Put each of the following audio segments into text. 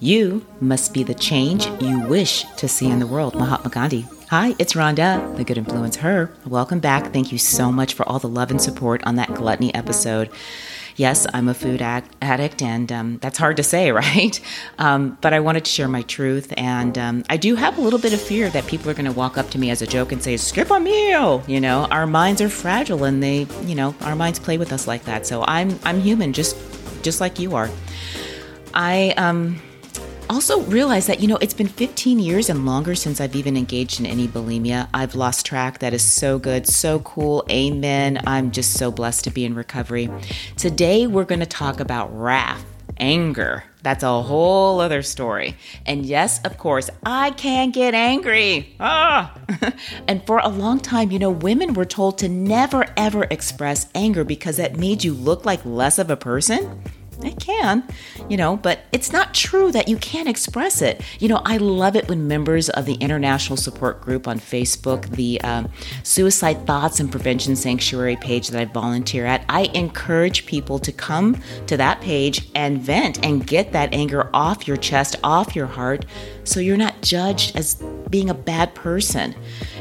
You must be the change you wish to see in the world. Mahatma Gandhi. Hi, it's Rhonda, the Good Influence Her. Welcome back. Thank you so much for all the love and support on that gluttony episode. Yes, I'm a food addict, and um, that's hard to say, right? Um, but I wanted to share my truth, and um, I do have a little bit of fear that people are going to walk up to me as a joke and say, "Skip a meal." You know, our minds are fragile, and they, you know, our minds play with us like that. So I'm, I'm human, just, just like you are. I um also realize that, you know, it's been 15 years and longer since I've even engaged in any bulimia. I've lost track. That is so good, so cool. Amen. I'm just so blessed to be in recovery. Today, we're going to talk about wrath, anger. That's a whole other story. And yes, of course, I can get angry. Ah! and for a long time, you know, women were told to never ever express anger because that made you look like less of a person. It can, you know, but it's not true that you can't express it. You know, I love it when members of the International Support Group on Facebook, the um, Suicide Thoughts and Prevention Sanctuary page that I volunteer at, I encourage people to come to that page and vent and get that anger off your chest, off your heart, so you're not judged as being a bad person.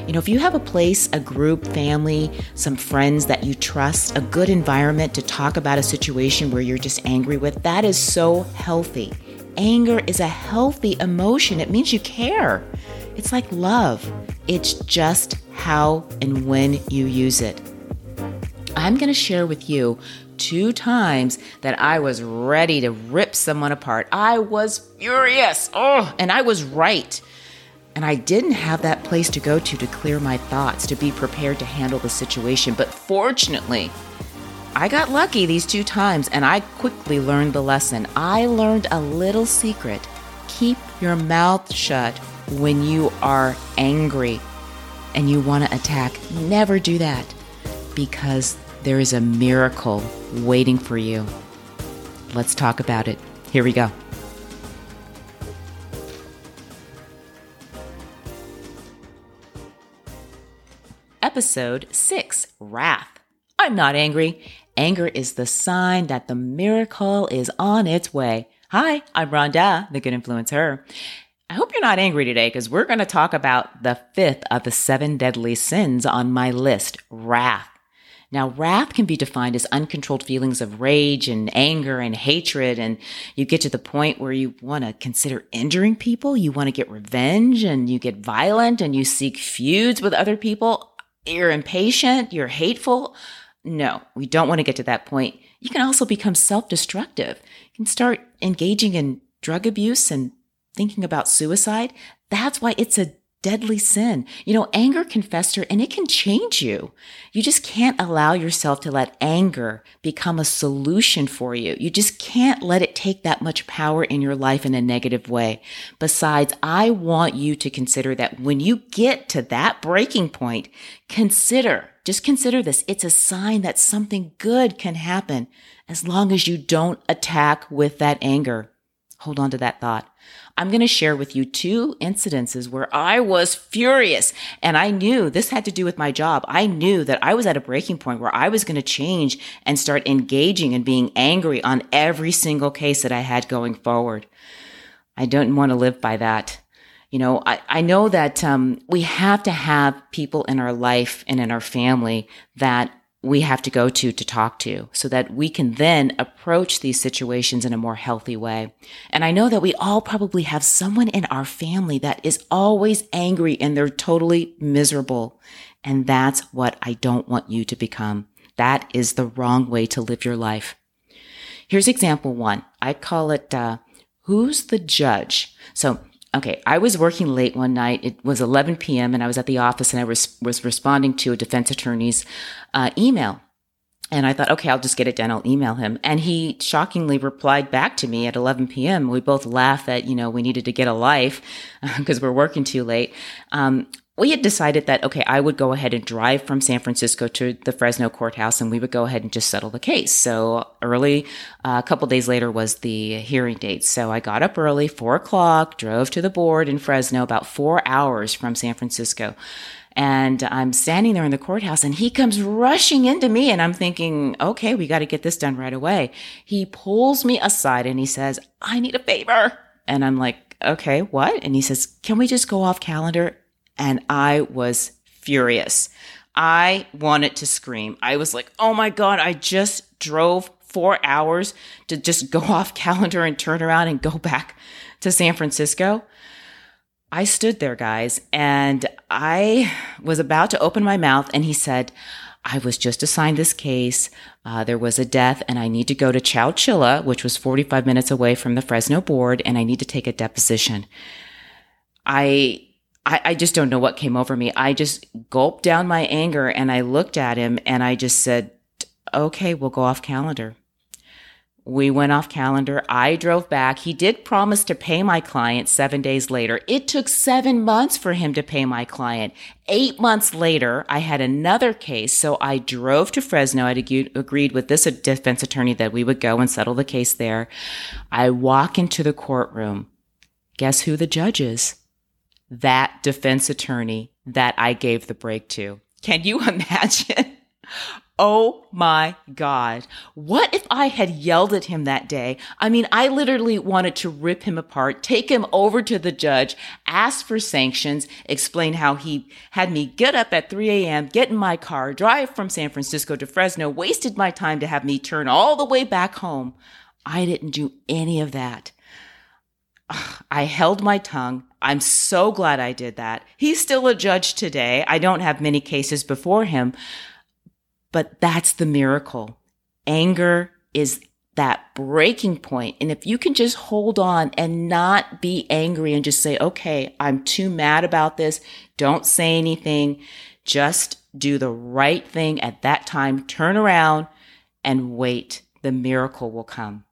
You know, if you have a place, a group, family, some friends that you trust, a good environment to talk about a situation where you're just angry with, that is so healthy. Anger is a healthy emotion, it means you care. It's like love, it's just how and when you use it. I'm going to share with you two times that I was ready to rip someone apart. I was furious. Oh, and I was right. And I didn't have that place to go to to clear my thoughts, to be prepared to handle the situation. But fortunately, I got lucky these two times and I quickly learned the lesson. I learned a little secret keep your mouth shut when you are angry and you want to attack. Never do that because there is a miracle waiting for you. Let's talk about it. Here we go. Episode 6 Wrath. I'm not angry. Anger is the sign that the miracle is on its way. Hi, I'm Rhonda, the Good Influence Her. I hope you're not angry today because we're going to talk about the fifth of the seven deadly sins on my list wrath. Now, wrath can be defined as uncontrolled feelings of rage and anger and hatred. And you get to the point where you want to consider injuring people. You want to get revenge and you get violent and you seek feuds with other people you're impatient, you're hateful. No, we don't want to get to that point. You can also become self destructive. You can start engaging in drug abuse and thinking about suicide. That's why it's a deadly sin. You know, anger can fester and it can change you. You just can't allow yourself to let anger become a solution for you. You just can't let it take that much power in your life in a negative way. Besides, I want you to consider that when you get to that breaking point, consider, just consider this. It's a sign that something good can happen as long as you don't attack with that anger. Hold on to that thought. I'm going to share with you two incidences where I was furious and I knew this had to do with my job. I knew that I was at a breaking point where I was going to change and start engaging and being angry on every single case that I had going forward. I don't want to live by that. You know, I, I know that um, we have to have people in our life and in our family that we have to go to to talk to so that we can then approach these situations in a more healthy way. And I know that we all probably have someone in our family that is always angry and they're totally miserable. And that's what I don't want you to become. That is the wrong way to live your life. Here's example one. I call it, uh, who's the judge? So okay, I was working late one night. It was 11 p.m. and I was at the office and I was, was responding to a defense attorney's uh, email. And I thought, okay, I'll just get it done. I'll email him. And he shockingly replied back to me at 11 p.m. We both laughed that, you know, we needed to get a life because we're working too late. Um, we had decided that, okay, I would go ahead and drive from San Francisco to the Fresno courthouse and we would go ahead and just settle the case. So early, uh, a couple days later was the hearing date. So I got up early, four o'clock, drove to the board in Fresno, about four hours from San Francisco. And I'm standing there in the courthouse and he comes rushing into me and I'm thinking, okay, we got to get this done right away. He pulls me aside and he says, I need a favor. And I'm like, okay, what? And he says, can we just go off calendar? And I was furious. I wanted to scream. I was like, oh my God, I just drove four hours to just go off calendar and turn around and go back to San Francisco. I stood there, guys, and I was about to open my mouth, and he said, I was just assigned this case. Uh, there was a death, and I need to go to Chowchilla, which was 45 minutes away from the Fresno board, and I need to take a deposition. I, I, I just don't know what came over me. I just gulped down my anger and I looked at him and I just said, okay, we'll go off calendar. We went off calendar. I drove back. He did promise to pay my client seven days later. It took seven months for him to pay my client. Eight months later, I had another case. So I drove to Fresno. I agreed with this defense attorney that we would go and settle the case there. I walk into the courtroom. Guess who the judge is? That defense attorney that I gave the break to. Can you imagine? Oh my God. What if I had yelled at him that day? I mean, I literally wanted to rip him apart, take him over to the judge, ask for sanctions, explain how he had me get up at 3 a.m., get in my car, drive from San Francisco to Fresno, wasted my time to have me turn all the way back home. I didn't do any of that. I held my tongue. I'm so glad I did that. He's still a judge today. I don't have many cases before him, but that's the miracle. Anger is that breaking point. And if you can just hold on and not be angry and just say, okay, I'm too mad about this. Don't say anything. Just do the right thing at that time. Turn around and wait. The miracle will come.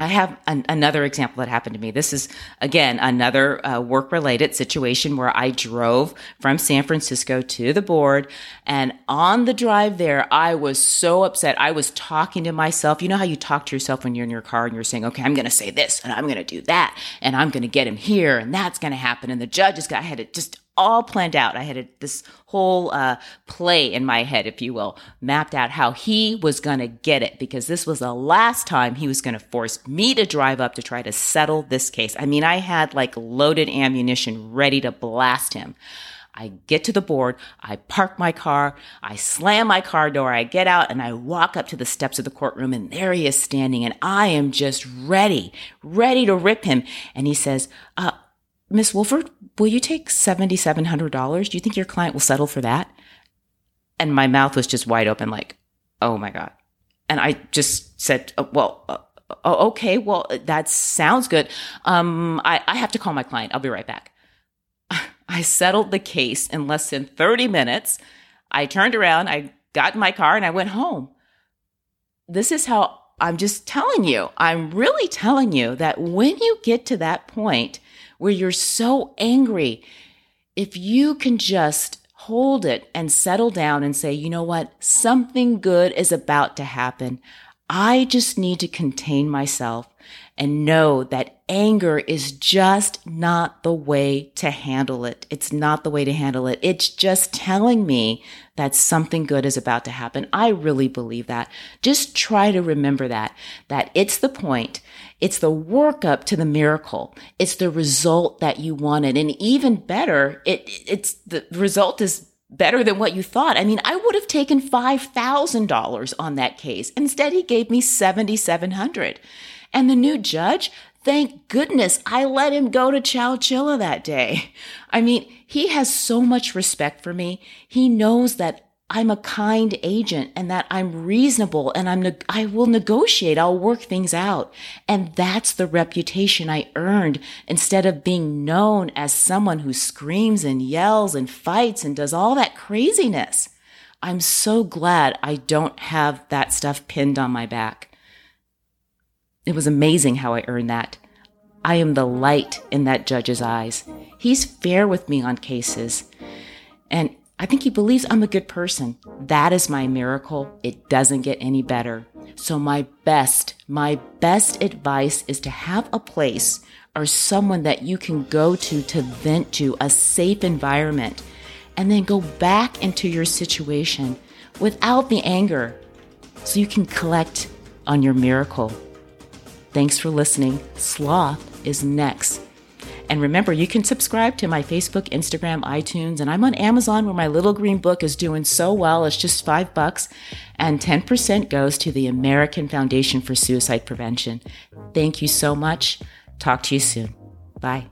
I have an, another example that happened to me. This is again another uh, work related situation where I drove from San Francisco to the board and on the drive there, I was so upset. I was talking to myself. You know how you talk to yourself when you're in your car and you're saying, okay, I'm going to say this and I'm going to do that and I'm going to get him here and that's going to happen. And the judge is going to, I had it just all planned out. I had a, this whole uh, play in my head, if you will, mapped out how he was going to get it because this was the last time he was going to force me to drive up to try to settle this case. I mean, I had like loaded ammunition ready to blast him. I get to the board, I park my car, I slam my car door, I get out and I walk up to the steps of the courtroom and there he is standing and I am just ready, ready to rip him. And he says, uh, Miss Wolford, will you take $7,700? Do you think your client will settle for that? And my mouth was just wide open, like, oh my God. And I just said, oh, well, uh, oh, okay, well, that sounds good. Um, I, I have to call my client. I'll be right back. I settled the case in less than 30 minutes. I turned around, I got in my car, and I went home. This is how I'm just telling you. I'm really telling you that when you get to that point, where you're so angry, if you can just hold it and settle down and say, you know what? Something good is about to happen. I just need to contain myself and know that anger is just not the way to handle it. It's not the way to handle it. It's just telling me that something good is about to happen. I really believe that. Just try to remember that, that it's the point. It's the workup to the miracle. It's the result that you wanted. And even better, it, it's the result is better than what you thought. I mean, I would have taken $5,000 on that case. Instead, he gave me 7,700. And the new judge, thank goodness I let him go to Chowchilla that day. I mean, he has so much respect for me. He knows that I'm a kind agent and that I'm reasonable and I'm, ne- I will negotiate. I'll work things out. And that's the reputation I earned instead of being known as someone who screams and yells and fights and does all that craziness. I'm so glad I don't have that stuff pinned on my back. It was amazing how I earned that. I am the light in that judge's eyes. He's fair with me on cases. And I think he believes I'm a good person. That is my miracle. It doesn't get any better. So my best, my best advice is to have a place or someone that you can go to to vent to, a safe environment, and then go back into your situation without the anger so you can collect on your miracle. Thanks for listening. Sloth is next. And remember, you can subscribe to my Facebook, Instagram, iTunes, and I'm on Amazon where my little green book is doing so well. It's just five bucks, and 10% goes to the American Foundation for Suicide Prevention. Thank you so much. Talk to you soon. Bye.